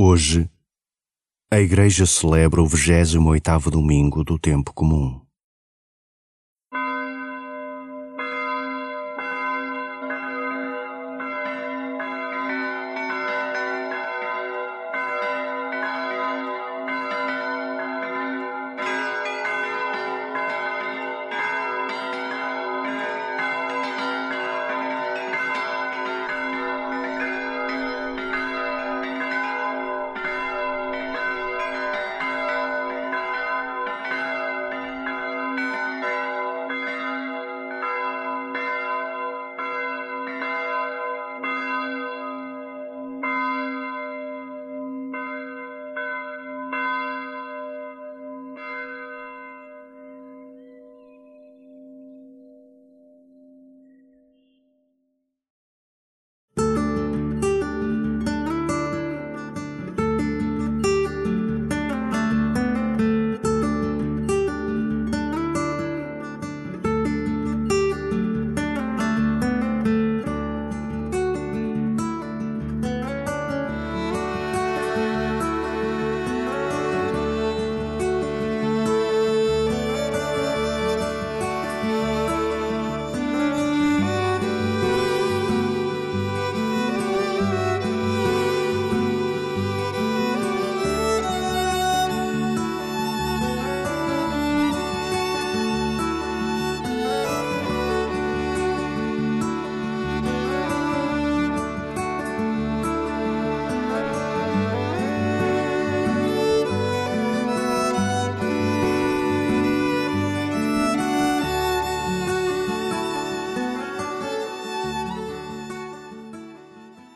Hoje, a Igreja celebra o 28º domingo do tempo comum.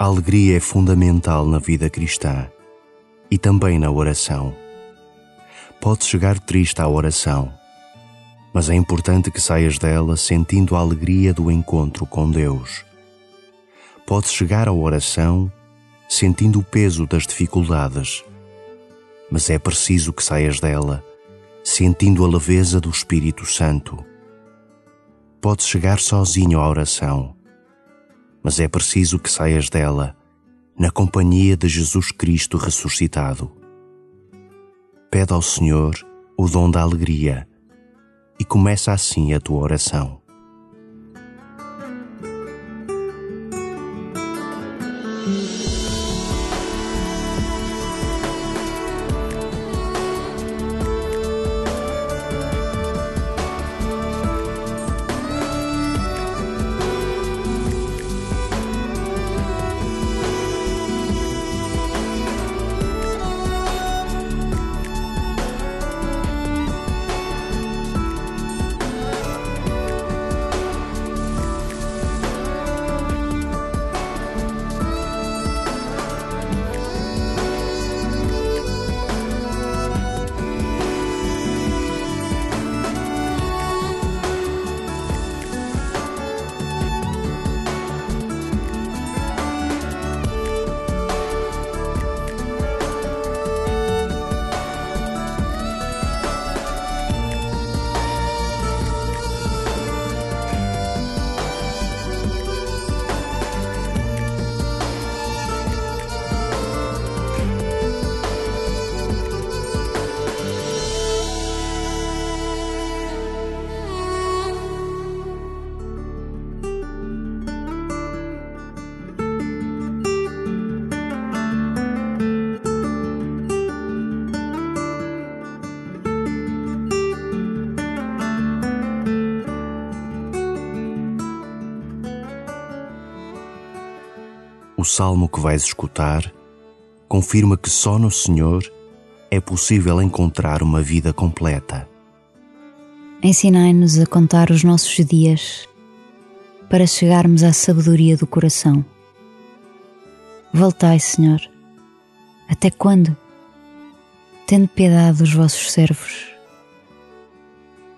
A alegria é fundamental na vida cristã e também na oração. Pode chegar triste à oração, mas é importante que saias dela sentindo a alegria do encontro com Deus. Pode chegar à oração sentindo o peso das dificuldades, mas é preciso que saias dela sentindo a leveza do Espírito Santo. Pode chegar sozinho à oração mas é preciso que saias dela na companhia de Jesus Cristo ressuscitado. Pede ao Senhor o dom da alegria e começa assim a tua oração. Salmo que vais escutar confirma que só no Senhor é possível encontrar uma vida completa. Ensinai-nos a contar os nossos dias para chegarmos à sabedoria do coração. Voltai, Senhor. Até quando? Tende piedade dos vossos servos.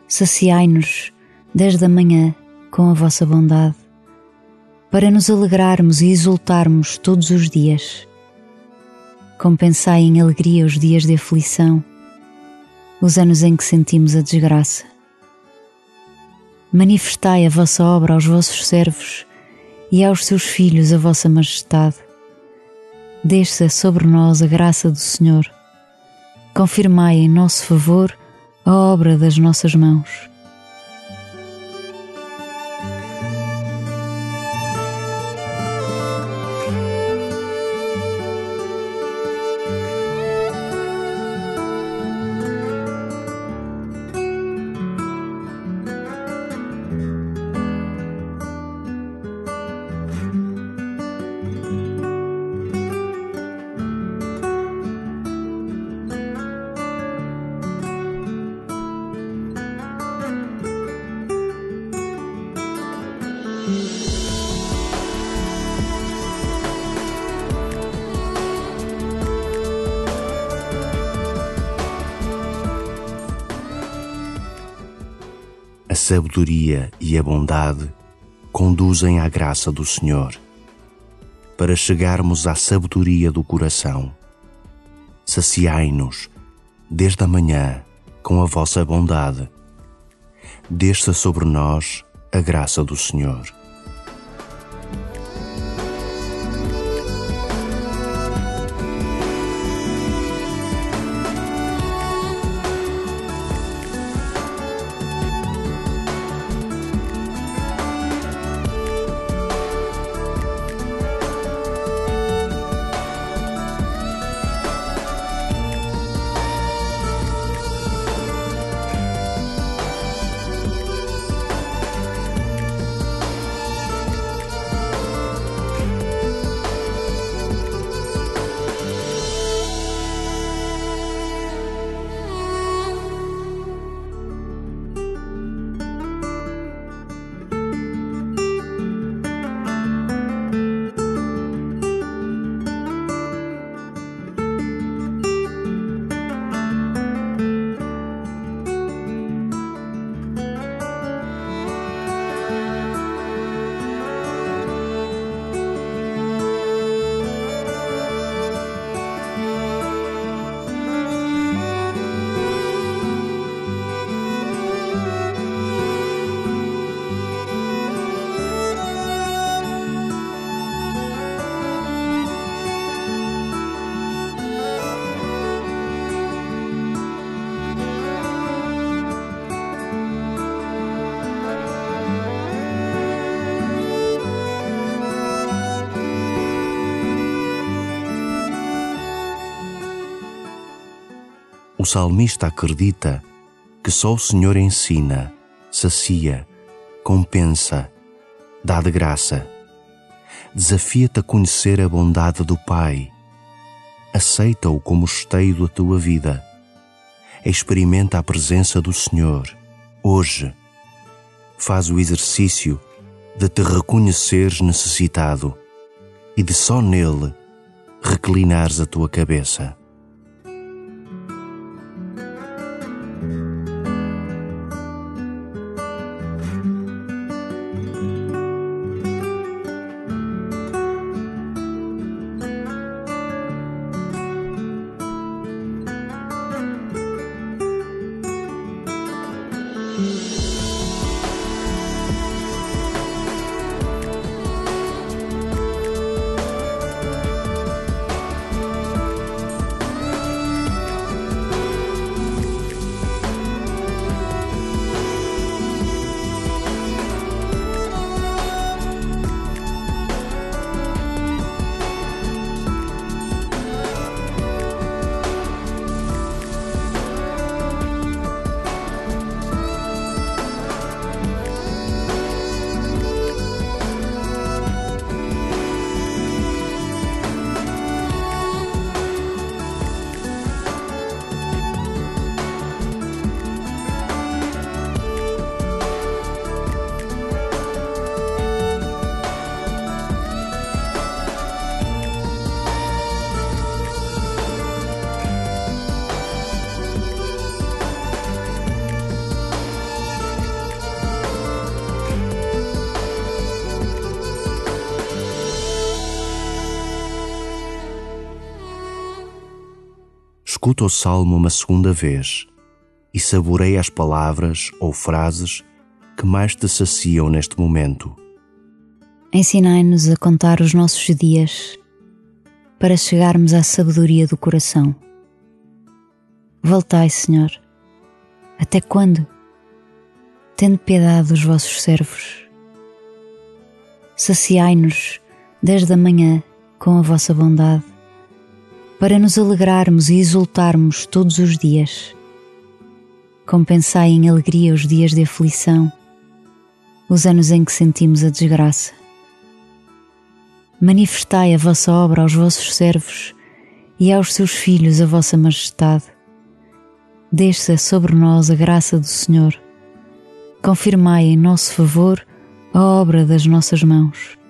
Saciai-nos desde a manhã com a vossa bondade para nos alegrarmos e exultarmos todos os dias. Compensai em alegria os dias de aflição, os anos em que sentimos a desgraça. Manifestai a vossa obra aos vossos servos e aos seus filhos a vossa majestade. desça sobre nós a graça do Senhor. Confirmai em nosso favor a obra das nossas mãos. A sabedoria e a bondade conduzem à graça do Senhor. Para chegarmos à sabedoria do coração, saciai-nos desde a manhã com a vossa bondade. Desça sobre nós a graça do Senhor. O salmista acredita que só o Senhor ensina, sacia, compensa, dá de graça. Desafia-te a conhecer a bondade do Pai. Aceita-o como esteio da tua vida. Experimenta a presença do Senhor, hoje. Faz o exercício de te reconheceres necessitado e de só nele reclinares a tua cabeça. Escuta o salmo uma segunda vez e saboreia as palavras ou frases que mais te saciam neste momento. Ensinai-nos a contar os nossos dias para chegarmos à sabedoria do coração. Voltai, Senhor. Até quando? Tende piedade dos vossos servos. Saciai-nos desde a manhã com a vossa bondade, para nos alegrarmos e exultarmos todos os dias. Compensai em alegria os dias de aflição, os anos em que sentimos a desgraça manifestai a vossa obra aos vossos servos e aos seus filhos a vossa majestade. Desça sobre nós a graça do Senhor. Confirmai em nosso favor a obra das nossas mãos.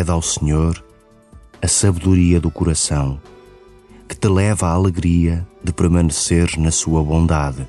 Pede ao Senhor a sabedoria do coração, que te leva à alegria de permanecer na sua bondade